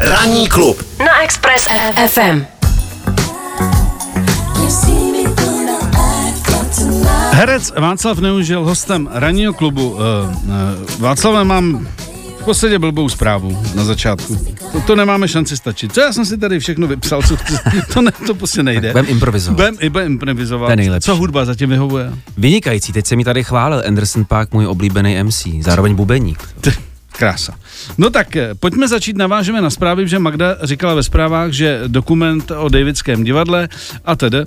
Ranní klub na Express FM. Herec Václav Neužil hostem ranního klubu. Uh, uh, Václav, mám v podstatě blbou zprávu na začátku. To, to nemáme šanci stačit. Co já jsem si tady všechno vypsal, co chci, to, ne, to prostě nejde. Budem improvizovat. Budem, i budem improvizovat. To je nejlepší. Co hudba zatím vyhovuje? Vynikající, teď se mi tady chválil Anderson Park, můj oblíbený MC, zároveň bubeník. Krása. No tak eh, pojďme začít, navážeme na zprávy, že Magda říkala ve zprávách, že dokument o Davidském divadle a tedy.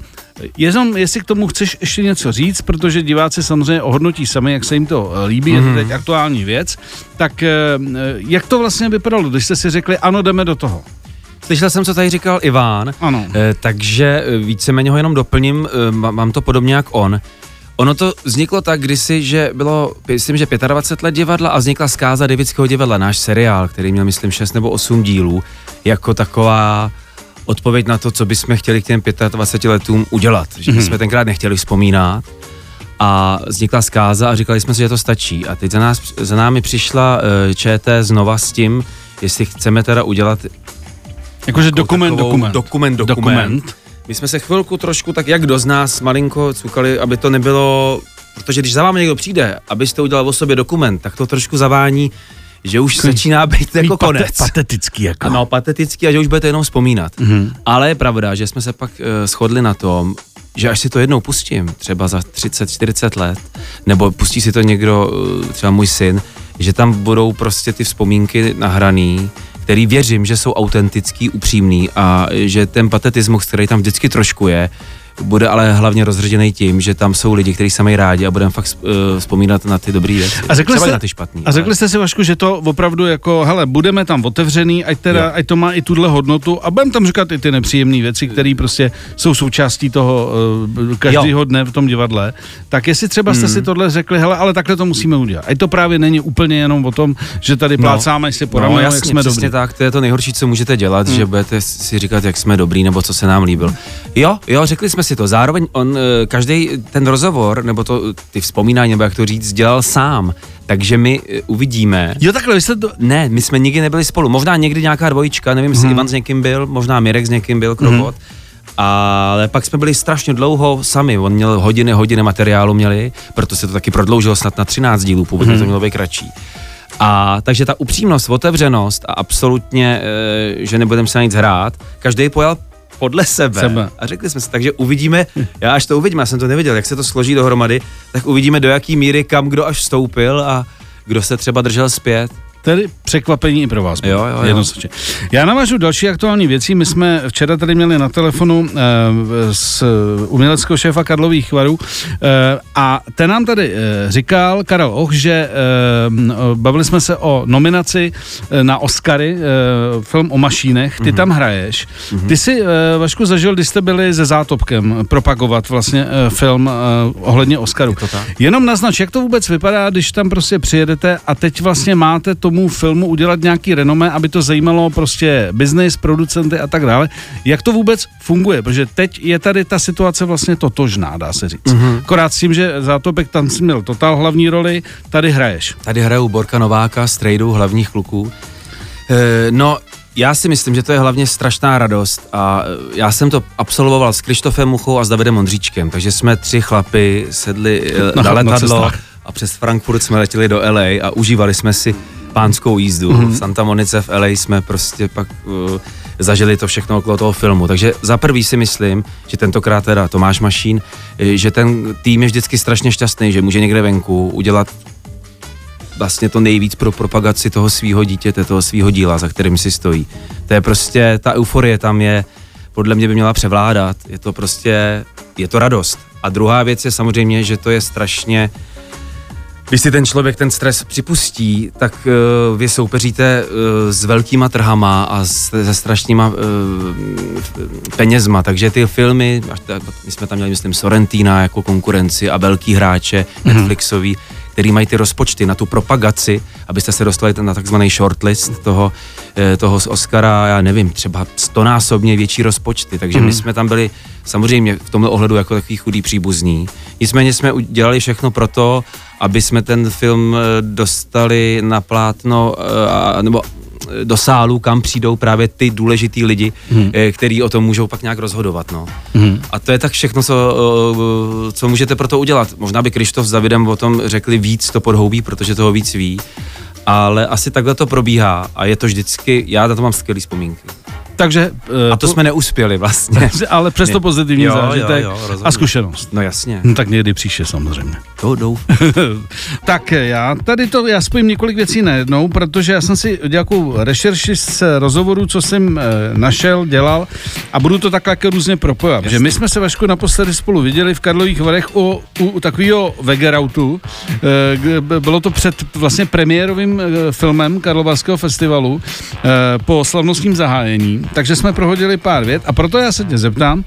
Jenom, jestli k tomu chceš ještě něco říct, protože diváci samozřejmě ohodnotí sami, jak se jim to eh, líbí, mm-hmm. je to Mhm. teď aktuální věc, tak eh, jak to vlastně vypadalo, když jste si řekli, ano, jdeme do toho? Slyšel jsem, co tady říkal Iván, Ano. eh, takže eh, víceméně ho jenom doplním, eh, má- mám to podobně jak on. Ono to vzniklo tak kdysi, že bylo, myslím, že 25 let divadla a vznikla zkáza Davidského divadla, náš seriál, který měl, myslím, 6 nebo 8 dílů, jako taková odpověď na to, co bychom chtěli k těm 25 letům udělat. Že my jsme tenkrát nechtěli vzpomínat a vznikla zkáza a říkali jsme si, že to stačí. A teď za, nás, za námi přišla uh, ČT znova s tím, jestli chceme teda udělat Jakože jako dokument, dokument. dokument, dokument. Dokument. My jsme se chvilku trošku tak jak do z nás malinko cukali, aby to nebylo, protože když za vámi někdo přijde, abyste udělal o sobě dokument, tak to trošku zavání, že už začíná být jako Pate- konec. Patetický jako. Ano, patetický a že už budete jenom vzpomínat. Mm-hmm. Ale je pravda, že jsme se pak uh, shodli na tom, že až si to jednou pustím, třeba za 30-40 let, nebo pustí si to někdo, uh, třeba můj syn, že tam budou prostě ty vzpomínky nahraný, který věřím, že jsou autentický, upřímný a že ten patetismus, který tam vždycky trošku je, bude ale hlavně rozředěný tím, že tam jsou lidi, kteří se mají rádi a budeme fakt uh, vzpomínat na ty dobré věci. A řekli, Třeba jste, na ty špatný. a řekli ale- jste si, Vašku, že to opravdu jako, hele, budeme tam otevřený, ať, teda, Jo. ať to má i tuhle hodnotu a budeme tam říkat i ty nepříjemné věci, které prostě jsou součástí toho uh, každého dne v tom divadle. Tak jestli třeba jste si tohle řekli, hele, ale takhle to musíme udělat. Ať to právě není úplně jenom o tom, že tady plácáme si po no, jasně, jak jsme dobrý. tak, to je to nejhorší, co můžete dělat, Hmm. že budete si říkat, jak jsme dobrý, nebo co se nám líbil. Jo, jo, řekli jsme si to. Zároveň on, každý ten rozhovor, nebo to, ty vzpomínání, nebo jak to říct, dělal sám. Takže my eh, uvidíme. Jo, takhle, vy jste to... Ne, my jsme nikdy nebyli spolu. Možná někdy nějaká dvojička, nevím, Hmm. jestli Ivan s někým byl, možná Mirek s někým byl, Krokot. Ale pak jsme byli strašně dlouho sami. On měl hodiny, hodiny materiálu měli, proto se to taky prodloužilo snad na 13 dílů, původně to mělo být kratší. A takže ta upřímnost, otevřenost a absolutně, e, že nebudeme se na nic hrát, každý pojal podle sebe. Sebe. A řekli jsme si, takže uvidíme, já až to uvidím, já jsem to nevěděl, jak se to složí dohromady, tak uvidíme do jaký míry, kam kdo až vstoupil a kdo se třeba držel zpět. Tedy překvapení i pro vás. Jo, jo, jo. Já navážu další aktuální věcí. My jsme včera tady měli na telefonu eh, z uměleckého šéfa Karlových varů eh, a ten nám tady eh, říkal, Karel Och, že eh, m, bavili jsme se o nominaci eh, na Oscary, eh, film o mašínech, ty tam hraješ. Ty si, eh, Vašku, zažil, když jste byli se Zátopkem propagovat vlastně eh, film eh, ohledně Oscaru. to tak. Jenom naznač, jak to vůbec vypadá, když tam prostě přijedete a teď vlastně máte tomu filmu udělat nějaký renomé, aby to zajímalo prostě biznis, producenty a tak dále. Jak to vůbec funguje? Protože teď je tady ta situace vlastně totožná, dá se říct. Mm-hmm. Akorát s tím, že Zátopek tam si měl totál hlavní roli, tady hraješ. Tady hrajou Borka Nováka s trejdou hlavních kluků. E, no, já si myslím, že to je hlavně strašná radost a já jsem to absolvoval s Krištofem Muchou a s Davidem Ondříčkem, takže jsme tři chlapy sedli e, Na- na, na letadlo cestách. a přes Frankfurt jsme letěli do LA a užívali jsme si pánskou jízdu. Mhm. Mm-hmm. V Santa Monice v LA jsme prostě pak uh, zažili to všechno okolo toho filmu. Takže za prvý si myslím, že tentokrát teda Tomáš Mašín, e, že ten tým je vždycky strašně šťastný, že může někde venku udělat vlastně to nejvíc pro propagaci toho svého dítěte, toho svého díla, za kterým si stojí. To je prostě, ta euforie tam je, podle mě by měla převládat. Je to prostě, je to radost. A druhá věc je samozřejmě, že to je strašně, když si ten člověk ten stres připustí, tak uh, vy soupeříte uh, s velkýma trhama a s, se strašnýma uh, penězma, takže ty filmy, my jsme tam měli, myslím, Sorrentina jako konkurenci a velký hráče mm-hmm. Netflixový, který mají ty rozpočty na tu propagaci, abyste se dostali na takzvaný shortlist toho, eh, toho z Oscara, já nevím, třeba stonásobně větší rozpočty, takže mm. my jsme tam byli samozřejmě v tomhle ohledu jako takový chudý příbuzní. Nicméně jsme udělali všechno pro to, aby jsme ten film eh, dostali na plátno, eh, nebo do sálu, kam přijdou právě ty důležitý lidi, hmm. který o tom můžou pak nějak rozhodovat. No. Hmm. A to je tak všechno, co, co můžete pro to udělat. Možná by Krištof s Davidem o tom řekli víc to podhoubí, protože toho víc ví, ale asi takhle to probíhá a je to vždycky, já na to mám skvělé vzpomínky. Takže, a to po... jsme neuspěli vlastně. Ale přesto pozitivní jo, zážitek jo, jo, a zkušenost. No jasně. No, tak někdy příště samozřejmě. To jdou. tak já tady to, já spojím několik věcí najednou, protože já jsem si nějakou rešerši z rozhovoru, co jsem e, našel, dělal a budu to tak jako různě propojovat. Že my jsme se Vašku naposledy spolu viděli v Karlových Varech u, u, u takového vegerautu. E, bylo to před vlastně premiérovým filmem Karlovarského festivalu e, po slavnostním zahájení takže jsme prohodili pár vět a proto já se tě zeptám, uh,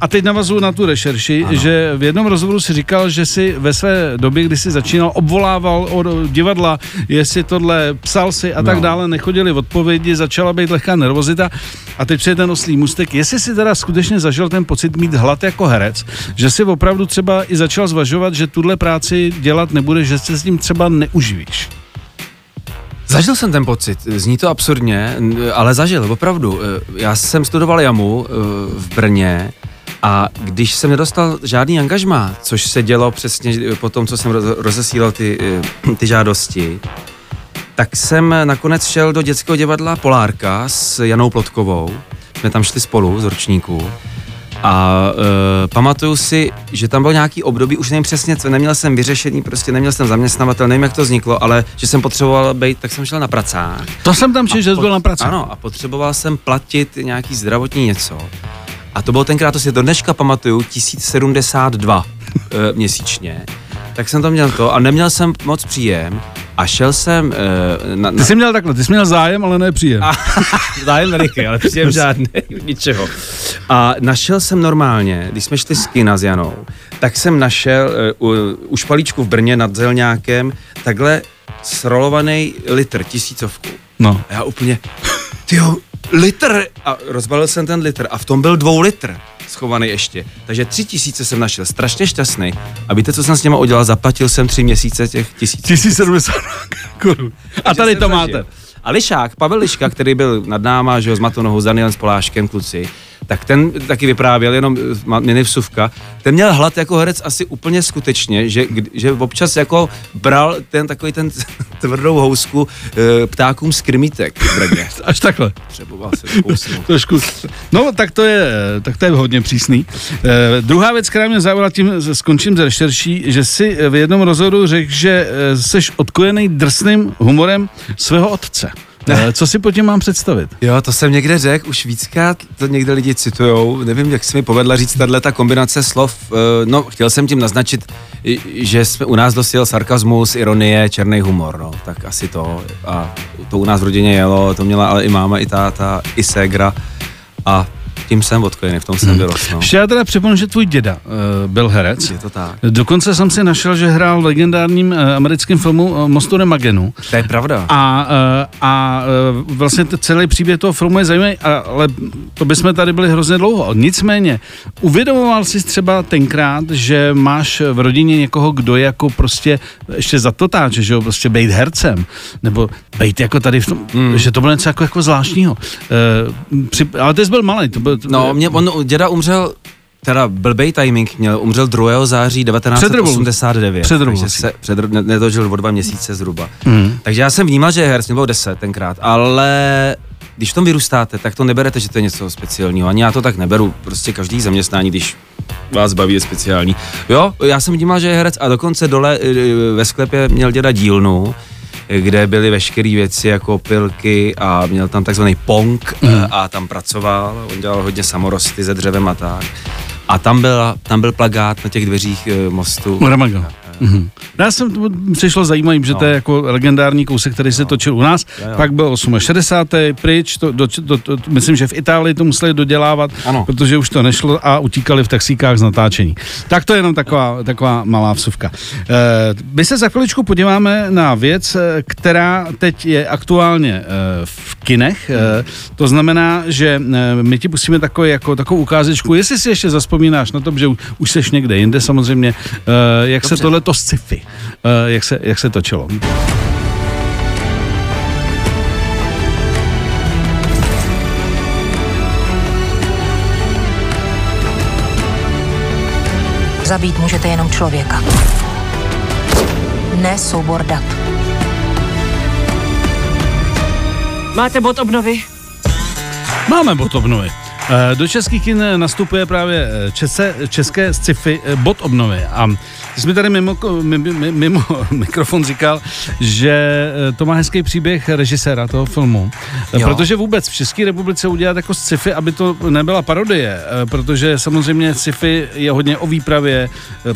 a teď navazuju na tu rešerši, ano. že v jednom rozhovoru si říkal, že si ve své době, kdy jsi začínal, obvolával od divadla, jestli tohle psal si a no. tak dále, nechodili odpovědi, začala být lehká nervozita a teď přijde ten oslý mustek. Jestli si teda skutečně zažil ten pocit mít hlad jako herec, že si opravdu třeba i začal zvažovat, že tuhle práci dělat nebude, že se s tím třeba neuživíš. Zažil jsem ten pocit, zní to absurdně, ale zažil, opravdu. E, já jsem studoval jamu e, v Brně a když jsem nedostal žádný angažmá, což se dělo přesně po tom, co jsem rozesílal ty, e, ty žádosti, tak jsem nakonec šel do dětského divadla Polárka s Janou Plotkovou. Jsme tam šli spolu z ročníku a uh, pamatuju si, že tam byl nějaký období, už nevím přesně co, neměl jsem vyřešený, prostě neměl jsem zaměstnavatel, nevím jak to vzniklo, ale že jsem potřeboval být, tak jsem šel na pracák. To jsem tam čil, že jsi byl na pracák. Ano, a potřeboval jsem platit nějaký zdravotní něco. A to bylo tenkrát, to si do dneška pamatuju, 1072 uh, eh, měsíčně tak jsem to měl to a neměl jsem moc příjem a šel jsem uh, na, na... Ty jsi měl takhle, ty jsi měl zájem, ale ne příjem. A, zájem veliky, ale příjem žádný, ničeho. A našel jsem normálně, když jsme šli s kina s Janou, tak jsem našel uh, u, u špalíčku v Brně nad Zelňákem takhle srolovaný litr, tisícovku. No. A já úplně, tyjo, litr! A rozbalil jsem ten litr a v tom byl dvou litr schovaný ještě. Takže tři tisíce jsem našel, strašně šťastný. A víte, co jsem s něma udělal? Zaplatil jsem tři měsíce těch tisíc. 1070 korun. A tady to máte. A Lišák, Pavel Liška, který byl nad náma, že ho, s Matonohou, s Danielem Spoláškem, kluci, tak ten taky vyprávěl, jenom mini vsuvka, ten měl hlad jako herec asi úplně skutečně, že, že občas jako bral ten takový ten tvrdou housku e, ptákům z krmítek v Brně. Až takhle. Třeboval se kousnout. Trošku. No, tak to je, tak to je hodně přísný. E, druhá věc, která mě zaujala, tím skončím z rešerší, že si v jednom rozhodu řekl, že jsi eh, odkojený drsným humorem svého otce. Ne. Co si po tím mám představit? Jo, to jsem někde řekl, už víckrát to někde lidi citujou, nevím, jak se mi povedla říct tahle ta kombinace slov, eh, no, chtěl jsem tím naznačit, že jsme u nás dosil sarkazmus, ironie, černý humor, no, tak asi to a to u nás v rodině jelo, to měla ale i máma, i táta, i ségra a tím jsem odkojený, v tom jsem hmm. vyrostl. No. Ještě já teda připomínám, že tvůj děda uh, byl herec. Je to tak. Dokonce jsem si našel, že hrál v legendárním uh, americkém filmu uh, Mostu Magenu. To je pravda. A, uh, a uh, vlastně celý příběh toho filmu je zajímavý, ale to bychom tady byli hrozně dlouho. Nicméně, uvědomoval jsi třeba tenkrát, že máš v rodině někoho, kdo je jako prostě ještě za to táče, že jo, prostě být hercem, nebo být jako tady v tom, hmm. že to bylo něco jako, jako zvláštního. Uh, při, ale ty jsi byl malý, to byl, No, mě, on, děda umřel teda blbej timing měl, umřel 2. září 1989. Před takže se před, nedožil o dva měsíce zhruba. Mm. Takže já jsem vnímal, že je herc, mě bylo 10 tenkrát, ale když v tom vyrůstáte, tak to neberete, že to je něco speciálního. Ani já to tak neberu, prostě každý zaměstnání, když vás baví, je speciální. Jo, já jsem vnímal, že je herec a dokonce dole e, ve sklepě měl děda dílnu, kde byly veškeré věci jako pilky a měl tam takzvaný pong mm. a tam pracoval, on dělal hodně samorosty ze dřevem a tak. A tam, byl tam byl plagát na těch dveřích eh, mostu. Ramaga. Mm-hmm. Já jsem to přišlo zajímavým, že no. to je jako legendární kousek, který se no. točil u nás. Jo, jo. Pak byl 68. pryč, to, do, do, do, myslím, že v Itálii to museli dodělávat, ano. protože už to nešlo a utíkali v taxíkách z natáčení. Tak to je jenom taková, taková malá vsuvka. E, my se za chviličku podíváme na věc, eh, která teď je aktuálně e, v kinech. E, to znamená, že my ti pustíme takový, jako, takovou ukázečku, jestli si ještě zaspomínáš na to, že už seš někde jinde samozřejmě, e, jak Dobře. se tohle to sci-fi, eh, jak se, jak se točilo. Zabít můžete jenom člověka. Ne soubor dat. Máte bod obnovy? Máme bod obnovy. Eh, do českých kin nastupuje právě eh, české, české sci-fi bod obnovy a ty jsi mi tady mimo, mimo, mimo mikrofon říkal, že to má hezký příběh režiséra toho filmu. Jo. Jo. Protože vůbec v České republice udělat jako sci-fi, aby to nebyla parodie, protože samozřejmě sci-fi je hodně o výpravě,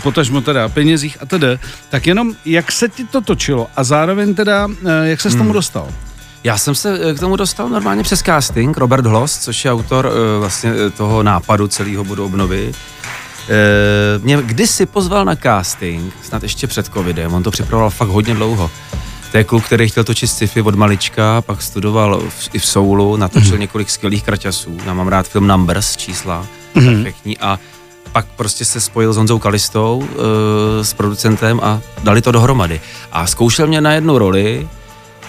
potažmo teda penězích a tedy. Tak jenom, jak se ti to točilo a zároveň teda, jak se s tomu dostal? Já jsem se eh, k tomu dostal normálně přes casting. Robert Hloss, což je autor eh, vlastně eh, toho nápadu celého bodu obnovy, eh, mě kdysi pozval na casting, snad ještě před covidem, on to připravoval fakt hodně dlouho. To je kluk, který chtěl točit sci-fi od malička, pak studoval v, i v Soulu, natočil mm-hmm. několik skvělých kraťasů. Já mám rád film Numbers, čísla, mm-hmm. perfektní. A pak prostě se spojil s Honzou Kalistou, e, s producentem a dali to dohromady. A zkoušel mě na jednu roli,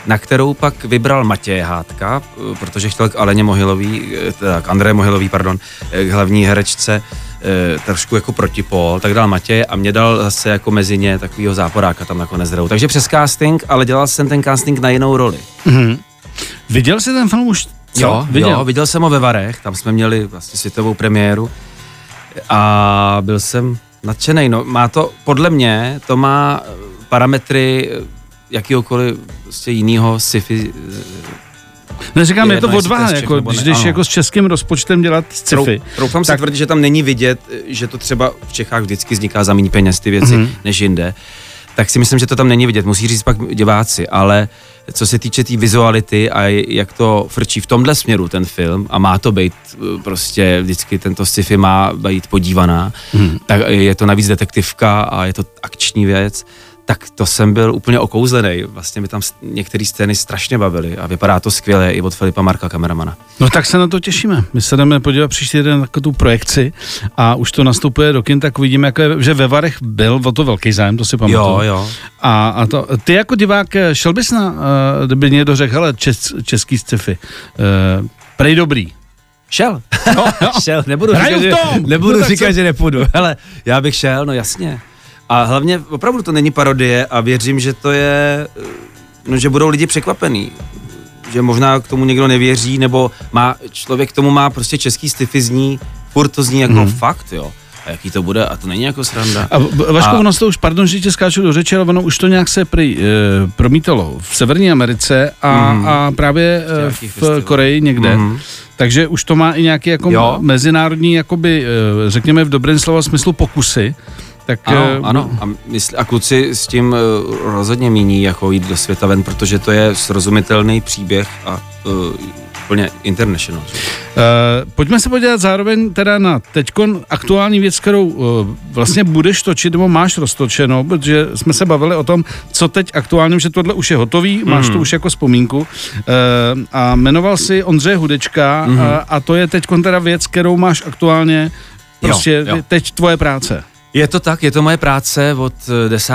na kterou pak vybral Matěje Hádka, eh, protože chtěl k Aleně Mohilový, eh, teda k André Mohilový, pardon, eh, k hlavní herečce eh, trošku jako protipol, tak dal Matěje a mě dal zase jako mezi ně takovýho záporáka tam nakonec hrou. Takže přes casting, ale dělal jsem ten casting na jinou roli. Mm-hmm. Viděl jsi ten film už? Co? Jo, viděl. jo, viděl jsem ho ve Varech, tam jsme měli vlastně světovou premiéru a byl jsem nadšený. No, má to, podle mě, to má eh, parametry eh, jakýhokoliv prostě jiného sci-fi Neříkám, je, Je to odvaha, jako, když jdeš ano. jako s českým rozpočtem dělat sci-fi. Troufám si Tak- tvrdit, že tam není vidět, že to třeba v Čechách vždycky vzniká za méně peněz ty věci, Mhm. mm-hmm. než jinde. Tak si myslím, že to tam není vidět, musí říct pak diváci, ale co se týče té tý vizuality a jak to frčí v tomhle směru ten film a má to být eh, prostě vždycky tento sci-fi má být podívaná, hmm. tak je to navíc detektivka a je to akční věc, tak to jsem byl úplně okouzlený. Vlastně mi tam některé scény strašně bavily a vypadá to skvěle i od Filipa Marka, kameramana. No tak se na to těšíme. My se jdeme podívat příští den na tu projekci a už to nastupuje do kin, tak uvidíme, jako je, že ve Varech byl o to velký zájem, to si pamatuju. Jo, jo. A, a to, ty jako divák, eh, šel bys na, uh, kdyby někdo řekl, hele, čes, český sci-fi, uh, prej dobrý. Šel. No, no. šel, nebudu Hraju říkat. Že, nebudu No říkat, co? že nepůjdu. Hele, já bych šel, no jasně. A hlavně opravdu to není parodie a věřím, že to je, eh, no, že budou lidi překvapený. Že možná k tomu někdo nevěří, nebo má, člověk k tomu má prostě český sci-fi zní, furt to zní jako hmm. fakt, jo. A jaký to bude, a to není jako sranda. A Vašku, A- ono to už, pardon, že tě skáču do řeči, ale ono už to nějak se prý, e, promítalo v Severní Americe a, Mhm. a právě e, nějakých v festivalech. Koreji někde. Mhm. Takže už to má i nějaký jako Jo. mezinárodní, jakoby, e, řekněme v dobrém slova smyslu pokusy. Tak, Ano, e, ano. A, mysl, a kluci s tím uh, rozhodně míní jako jít do světa ven, protože to je srozumitelný příběh a uh, úplně international. že? Uh, pojďme se podívat zároveň teda na teďkon aktuální věc, kterou uh, vlastně budeš točit nebo máš roztočenou, protože jsme se bavili o tom, co teď aktuálně, že tohle už je hotový, mm. máš to už jako vzpomínku uh, a jmenoval si Ondřeje Hudečka mm. uh, a to je teďkon teda věc, kterou máš aktuálně prostě jo. teď tvoje práce. Je to tak, je to moje práce od eh, 10.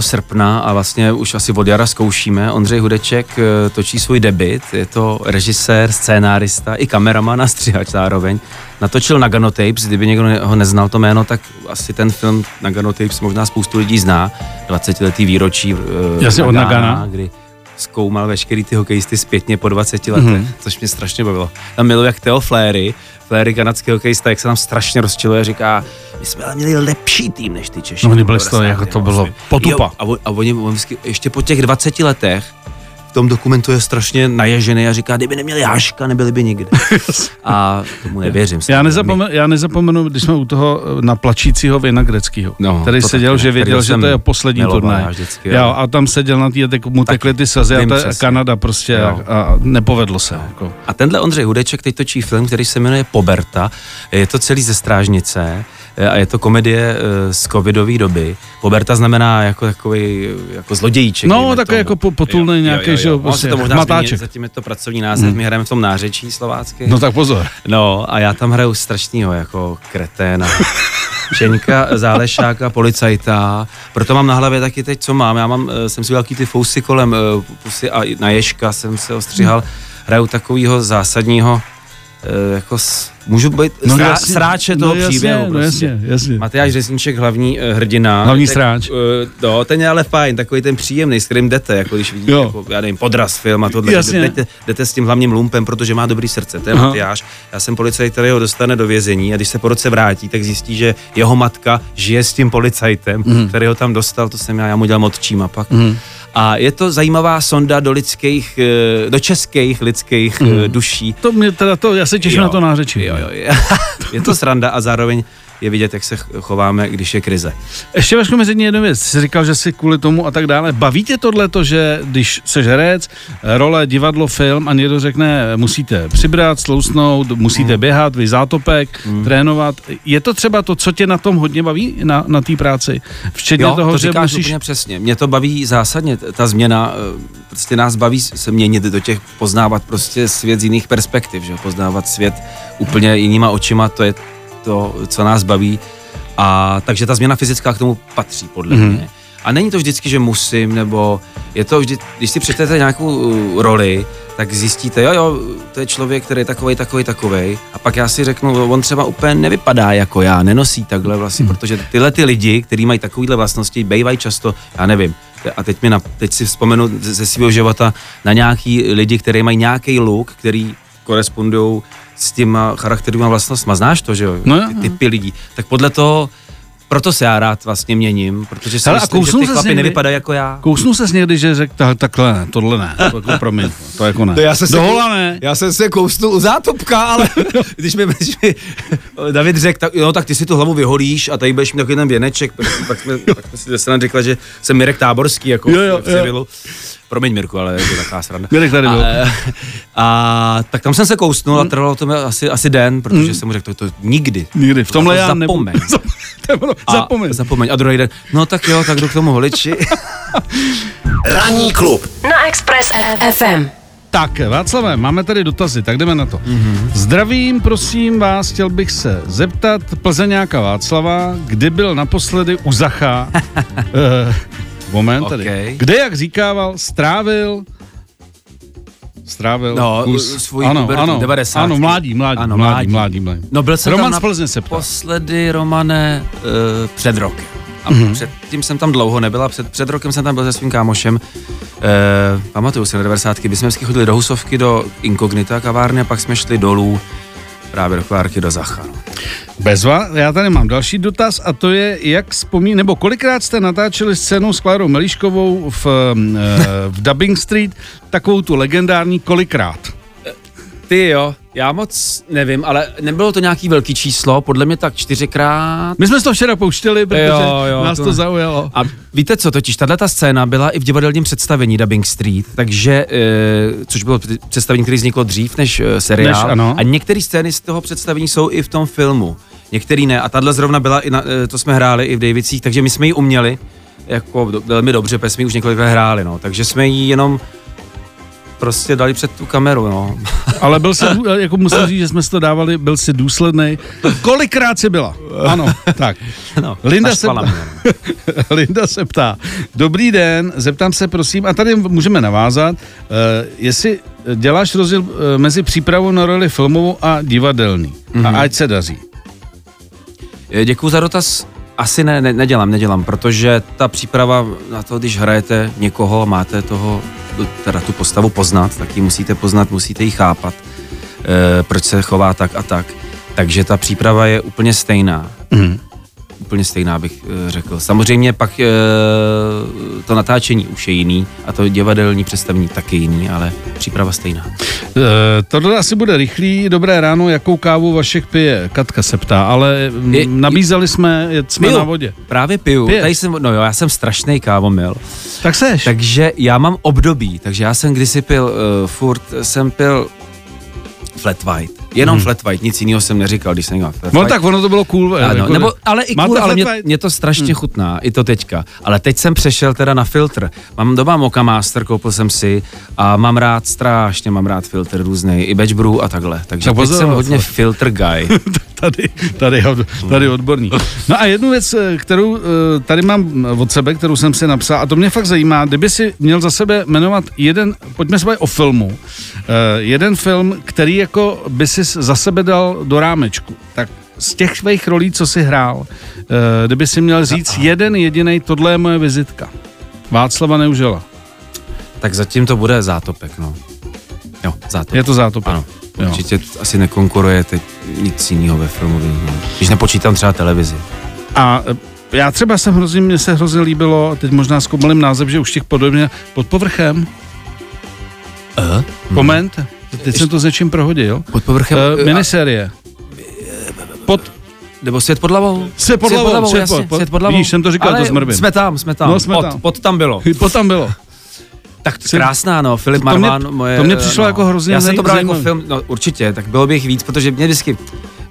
srpna a vlastně už asi od jara zkoušíme. Ondřej Hudeček eh, točí svůj debit, je to režisér, scénárista i kameraman a střihač zároveň. Natočil Nagano Tapes, kdyby někdo ho neznal to jméno, tak asi ten film Nagano Tapes možná spoustu lidí zná. 20 letý výročí eh, Jasně, od Nagana. kdy zkoumal veškerý ty hokejisty zpětně po 20 letech, Mhm. mm-hmm. což mě strašně bavilo. Tam miluji jak Theo Fléry, Fléry kanadský hokejista, jak se tam strašně rozčiluje, říká, my jsme ale měli lepší tým než ty Češi. No, oni byli toho, jako 90. to bylo potupa. Jo, a, on, a oni, on ještě po těch 20 letech v tom dokumentu je strašně naježený a říká, kdyby neměli Haška, nebyli by nikde. A tomu nevěřím. Já, nezapomenu, já nezapomenu, když jsme u toho eh, na plačícího Vina Greckýho, No, který seděl, že věděl, že to je poslední turnaj. jo, a tam seděl na té, mu tekly ty slzy a. Kanada prostě a, Jo. a nepovedlo se. Jako. A tenhle Ondřej Hudeček teď točí film, který se jmenuje Poberta. Je to celý ze strážnice a je to komedie eh, z covidové doby. Poberta znamená jako takový jako zlodějíček. No, tomu. jako po- potulný nějaký, že jo, prostě to možná matáček. změní, zatím je to pracovní název, Hmm. my hrajeme v tom nářečí slovácky. No tak pozor. No a já tam hraju strašnýho jako kreténa. Šeňka, zálešáka, policajta, proto mám na hlavě taky teď, co mám. Já mám, eh, jsem si udělal takový ty fousy kolem eh, pusy a na ježka jsem se ostříhal. Hraju takovýho zásadního jako s, můžu být No srá, jasně, sráče toho no jasně, příběhu. no prostě. jasně, jasně. Matyáš Řezníček, hlavní uh, hrdina. Hlavní tak, sráč. Uh, no, ten je ale fajn, takový ten příjemný, s kterým jdete, jako když vidíte, Jo. jako, já nevím, podraz film a tohle. Jasně. Jdete, jdete, s tím hlavním lumpem, protože má dobrý srdce, to je Aha. Matyáš. Já jsem policajt, který ho dostane do vězení a když se po roce vrátí, tak zjistí, že jeho matka žije s tím policajtem, Mhm. který ho tam dostal, to jsem já, já mu dělal motčím a pak. A je to zajímavá sonda do lidských, eh, do českých lidských mm. duší. To mě teda to, já se těším Jo. na to nářečí. Jo, jo, je to sranda a zároveň je vidět, jak se ch- chováme, když je krize. Ještě Vašku mezi jednu věc. Jsi říkal, že si kvůli tomu a tak dále. Baví tě tohle to, že když seš herec, role, divadlo, film a někdo řekne, musíte přibrat, slousnout, musíte Mm. běhat, vy zátopek, trénovat. Je to třeba to, co tě na tom hodně baví, na, na té práci? Včetně Jo, toho, to že říkáš musíš... úplně přesně. Mě to baví zásadně, ta změna, eh, prostě nás baví se měnit do těch, poznávat prostě svět z jiných perspektiv, že poznávat svět úplně jinýma očima, to je to, co nás baví. A takže ta změna fyzická k tomu patří, podle Mhm. mm-hmm. mě. A není to vždycky, že musím, nebo je to vždy, když si přečtete nějakou uh, roli, tak zjistíte, jo, jo, to je člověk, který je takovej, takovej, takovej. A pak já si řeknu, on třeba úplně nevypadá jako já, nenosí takhle vlastně, Mhm. protože tyhle ty lidi, kteří mají takovýhle vlastnosti, bývají často, já nevím, a teď, mi na, teď si vzpomenu ze ze svého života na nějaký lidi, kteří mají nějaký look, který korespondují s těma charakterovými vlastnostmi. Znáš to, že jo? No jo, Ty jo. typy lidí. Tak podle toho, proto se já rád vlastně měním, protože si Hele, myslím, že ty někdy? nevypadají jako já. Kousnu se někdy, že řekl, "Tak- takhle ne, tohle ne, to jako promiň, to jako ne. To já jsem se- Dohola ne. Já jsem se kousnul u zátopka, ale Když mi, když mi David řekl, tak, no, tak ty si tu hlavu vyholíš a tady budeš mít takový ten věneček, pak, pak jsme, pak jsme si zase řekla, že jsem Mirek Táborský, jako Jo, jo, v civilu. Promiň Mirku, ale je to taková sranda. Mirek tady byl. A, a, tak tam jsem se kousnul a trvalo to mi asi, asi den, protože jsem mu řekl, to, to nikdy. Nikdy, v tomhle To já nebudu. zapomeň. Ono, A, Zapomeň. Zapomeň. A druhý den, no tak jo, tak jdu k tomu holiči. Ranní klub. Na Express FM. Tak, Václavé, máme tady dotazy, tak jdeme na to. Mm-hmm. Zdravím, prosím vás, chtěl bych se zeptat Plzeňáka Václava, kdy byl naposledy u Zacha, moment tady, Ok. kde, jak říkával, strávil strávil No, kus, svůj ano, pubertu, ano, 90. ano, mládí, mládí, Ano, mládí, mládí. mládí, mládí. No byl jsem Roman tam z na Plzně se. Posledy, Romane, uh, před rokem. A Mhm. mm-hmm. předtím jsem tam dlouho nebyl a před, před rokem jsem tam byl se svým kámošem. Uh, pamatuju si na 90. My jsme vždycky chodili do Husovky, do Inkognita kavárny a pak jsme šli dolů právě do Klárky, do Zacha. Bezva, já tady mám další dotaz a to je, jak vzpomín, nebo kolikrát jste natáčeli scénu s Klárou Melíškovou v, eh, v Dubbing Street, takovou tu legendární kolikrát? Ty jo, já moc nevím, ale nebylo to nějaký velký číslo, podle mě tak čtyřikrát. My jsme to včera pouštěli, protože Jo, jo, nás to, to- zaujalo. A víte co, totiž tahle ta scéna byla i v divadelním představení Dubbing Street, takže, e, což bylo před- představení, které vzniklo dřív než e, seriál. Než, ano. A některé scény z toho představení jsou i v tom filmu, některý ne. A tahle zrovna byla, i na, e, to jsme hráli i v Davicích, takže my jsme ji uměli jako velmi dobře, protože jsme ji už několikrát hráli, no. Takže jsme ji jenom prostě dali před tu kameru, no. Ale byl si, jako musím říct, že jsme si to dávali, byl si důsledný. Kolikrát jsi byla? Ano, tak. no Linda se, mě, no. Linda se ptá, dobrý den, zeptám se prosím, a tady můžeme navázat, uh, jestli děláš rozdíl uh, mezi přípravou na roli filmovou a divadelní. Mm-hmm. A ať se daří. Děkuji za dotaz. Asi ne, ne, nedělám, nedělám, protože ta příprava na to, když hrajete někoho, máte toho, teda tu postavu poznat, tak ji musíte poznat, musíte ji chápat, e, proč se chová tak a tak. Takže ta příprava je úplně stejná. Mm. Úplně stejná, bych e, řekl. Samozřejmě pak e, to natáčení už je jiný a to divadelní představení taky jiný, ale příprava stejná. Uh, tohle asi bude rychlý. Dobré ráno, jakou kávu Vašek pije? Katka se ptá, ale mm, Je- nabízeli jsme, jsme Piju. na vodě. Právě piju. Piješ? Tady jsem, no jo, já jsem strašný kávomil. Tak seš. Takže já mám období, takže já jsem kdysi pil, uh, furt jsem pil flat white. Jenom hmm. flat white, nic jiného jsem neříkal, když jsem měl flat No white. tak ono to bylo cool. Ano, jako, nebo, ale i cool, ale mě, mě to strašně hmm. chutná, i to teďka. Ale teď jsem přešel teda na filtr. Mám doma Moka Master, koupil jsem si a mám rád strašně, mám rád filtr různý, i batch brew a takhle. Takže Tak teď pozor, jsem hodně filtr guy. tady, tady, tady odborník. No a jednu věc, eh, kterou eh, tady mám od sebe, kterou jsem si napsal, a to mě fakt zajímá, kdyby si měl za sebe jmenovat jeden, pojďme se o filmu, eh, jeden film, který jako by si za sebe dal do rámečku, tak z těch svých rolí, co si hrál, kdyby si měl říct jeden jediný, tohle je moje vizitka. Václava Neužela. Tak zatím to bude zátopek, no. Jo, zátopek. Je to zátop. Ano. Jo. Určitě t- asi nekonkuruje teď nic jiného ve filmovém. No. Když nepočítám třeba televizi. A e, já třeba jsem hrozně, mně se hrozně líbilo, teď možná zkoumalým název, že už těch podobně pod povrchem. Uh? Koment. Teď jsem to s něčím prohodil. Pod povrchem? Uh, a- minisérie. Pod, Nebo svět pod hlavou? Se pod hlavou, svět jasně, pod- svět pod hlavou. Vidíš, jsem to říkal, Ale to zmrbím. jsme tam, jsme tam. No, jsme pod, tam. pod tam bylo. pod tam bylo. Tak krásná, no, Filip To mě- Marvan, moje... to mě přišlo no. jako hrozně Já jsem to bral jako film, no určitě, tak bylo by jich víc, protože mě vždycky,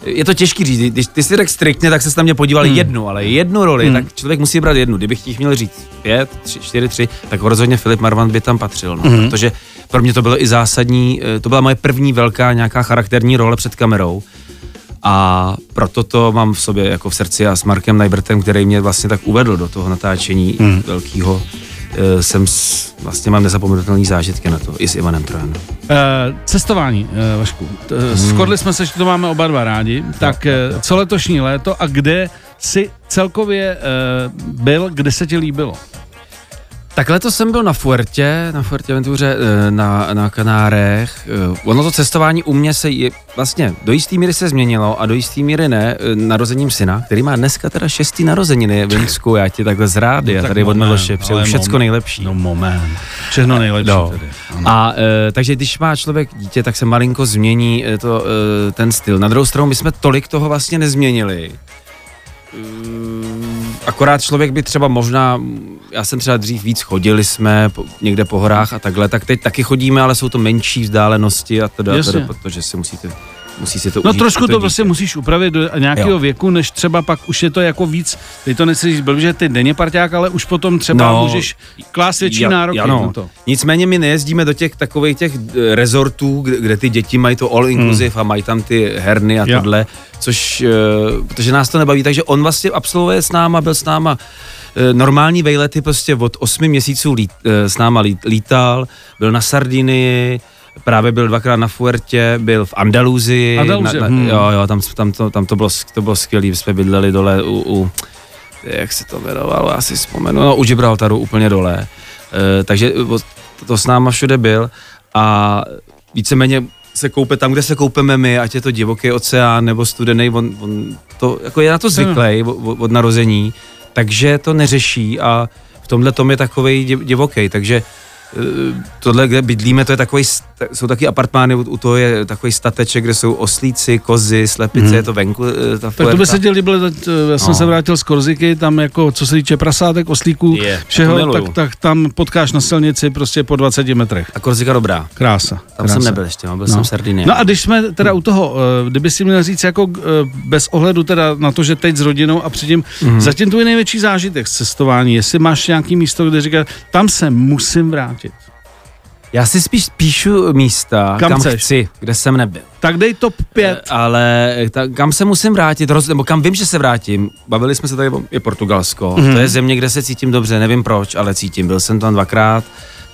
je to těžký říct, když ty si řekl striktně, tak se na mě podíval Hmm. jednu, ale jednu roli, tak člověk musí brát jednu. Kdybych jich měl říct pět, tři, čtyři, tři, tak rozhodně Filip Marvan by tam patřil, no, Hmm. protože pro mě to bylo i zásadní, eh, to byla moje první velká nějaká charakterní role před kamerou. A proto to mám v sobě jako v srdci a s Markem Najbrtem, který mě vlastně tak uvedl do toho natáčení Hmm. velkého, jsem s, vlastně mám nezapomenutelné zážitky na to, i s Ivanem Trojanem. Uh, cestování, uh, Vašku. Hmm. Shodli jsme se, že to máme oba dva rádi. Tak co letošní léto a kde si celkově uh, byl, kde se ti líbilo? Tak letos jsem byl na Fuertě, na Fuerteventuře, eh, na, na Kanárech. Eh, Ono to cestování u mě se je, vlastně do jistý míry se změnilo a do jistý míry ne, eh, narozením syna, který má dneska teda šestý narozeniny, Vinsku, já ti takhle z rády, já tak tady od moment, Miloše přeju všecko moment. nejlepší. No moment. Všechno nejlepší No. tedy. Ano. A e, takže když má člověk dítě, tak se malinko změní to, e, ten styl. Na druhou stranu my jsme tolik toho vlastně nezměnili. Mm, Akorát člověk by třeba možná, já jsem třeba dřív víc chodili jsme po, někde po horách a takhle, tak teď taky chodíme, ale jsou to menší vzdálenosti a teda, Jasně. teda protože si musíte, musí si to No užít trošku to dítě. prostě musíš upravit do nějakého Jo. věku, než třeba pak už je to jako víc, teď to nechci říct že ty denně parťák, ale už potom třeba No, můžeš klást větší Ja- nároky ano. na to. Nicméně my nejezdíme do těch takových těch eh, rezortů, kde, kde ty děti mají to all inclusive a mají tam ty herny a Hmm. Jo. tohle, což, eh, protože nás to nebaví, takže on vlastně absolvuje s náma, byl s náma normální vejlety prostě od 8 měsíců lít, eh, s náma lít, lítal, byl na Sardinii, právě byl dvakrát na Fuertě, byl v Andaluzii. Andaluzie, na, hm. na, jo, jo, tam, tam, to, tam to bylo, to bylo skvělé, jsme bydleli dole u, u jak se to jmenovalo, já si vzpomenu, no u Gibraltaru úplně dole. E, takže to s náma všude byl a víceméně se koupe tam, kde se koupeme my, ať je to divoký oceán nebo studený, on, on to, jako je na to zvyklý od, od narození, takže to neřeší a v tomhle tom je takovej div, divoký, takže tohle, kde bydlíme, to je takový, jsou taky apartmány, u u toho je takový stateček, kde jsou oslíci, kozy, slepice, je to venku, eh, ta Tak to by se ti líbilo, eh, já jsem No. se vrátil z Korziky, tam jako, co se týče prasátek, oslíků, Je, všeho, tak, tak tam potkáš na silnici prostě po 20 metrech. A Korzika dobrá. Krása. Tam krása. jsem nebyl ještě, no, byl No. jsem v Sardinii. No a když jsme teda u toho, eh, kdyby si měl říct jako eh, bez ohledu teda na to, že teď s rodinou a předtím, mm-hmm. zatím tvůj největší zážitek z cestování, jestli máš nějaký místo, kde říkáš, tam se musím vrátit. Já si spíš píšu místa, Kam kam, chceš? chci, kde jsem nebyl. Tak dej top 5. Eh, Ale ta, kam se musím vrátit, roz, nebo kam vím, že se vrátím. Bavili jsme se tady, o- je Portugalsko. Mhm. Mm. To je země, kde se cítím dobře, nevím proč, ale cítím. Byl jsem tam dvakrát,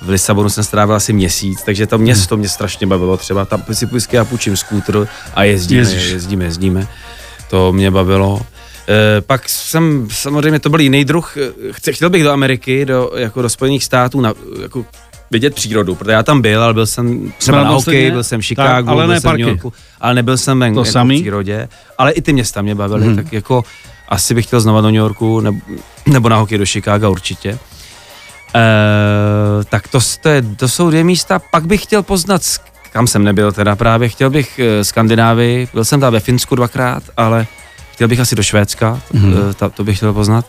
v Lisabonu jsem strávil asi měsíc, takže to město mě strašně bavilo. Třeba tam si vždycky já půjčím skútr a jezdíme, Jezdíš. jezdíme, jezdíme. To mě bavilo. E, pak jsem, samozřejmě to byl jiný druh, eh, chtěl bych do Ameriky, do, jako do Spojených států, na, jako vidět přírodu, protože já tam byl, ale byl jsem třeba na hokej, byl jsem v Chicagu, Tak, ale byl ne jsem v parky. New Yorku, ale nebyl jsem ven, To jako samý? v přírodě, ale i ty města mě bavily, hmm. tak jako asi bych chtěl znova do New Yorku, nebo, nebo na hokej do Chicaga určitě. E, tak to, to, je, to jsou dvě místa, pak bych chtěl poznat, kam jsem nebyl teda právě, chtěl bych eh, Skandinávii, byl jsem tam ve Finsku dvakrát, ale chtěl bych asi do Švédska, Mhm. mm-hmm. ta, to bych chtěl poznat.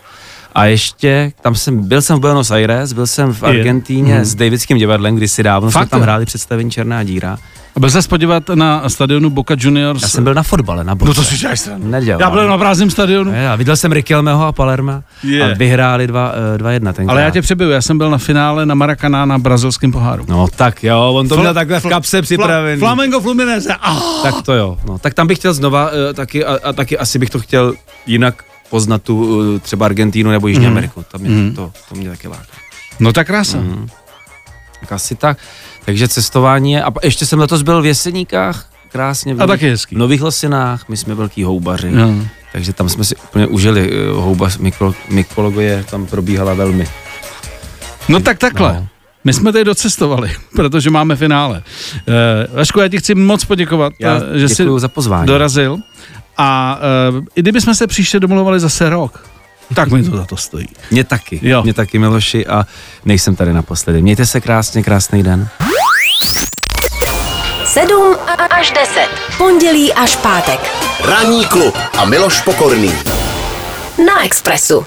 A ještě, tam jsem, byl jsem v Buenos Aires, byl jsem v. Argentíně Mhm. s Davidským divadlem, kdysi dávno Fakt jsme tam hráli představení Černá díra. A byl se podívat na stadionu Boca Juniors? Já jsem byl na fotbale, na boxe. No to si děláš stranu. Nedělal. Já byl na prázdném stadionu. Já viděl jsem Riquelmeho a Palerma Je. a vyhráli 2-1 tenkrát. Ale já tě přebyl, já jsem byl na finále na Maracaná na brazilském poháru. No tak jo, on to Fla- měl takhle v kapse připravený. Flamengo Fluminense. Ah. Tak to jo. No, tak tam bych chtěl znova uh, taky a, a taky asi bych to chtěl jinak poznat tu uh, třeba Argentínu nebo Jižní Mhm. Ameriku. Tam mě, Mhm. to, to mě taky láká. No tak krása. Mhm. Tak asi tak. Takže cestování je, a ještě jsem letos byl v Jeseníkách, krásně. v A taky hezký. V Nových Lasinách, my jsme velký houbaři, Jo. takže tam jsme si úplně užili. uh, Houba, mykolo, mykologie tam probíhala velmi. No tak takhle. No. My jsme tady docestovali, protože máme finále. Uh, Vašku, já ti chci moc poděkovat, Já eh, že jsi za pozvání. dorazil. A uh, i kdybychom se příště domluvali zase rok, tak mi to za to stojí. Mě taky, Jo. mě taky Miloši a nejsem tady naposledy. Mějte se krásně, krásný den. 7 až 10. Pondělí až pátek. Ranní klub a Miloš Pokorný. Na Expressu.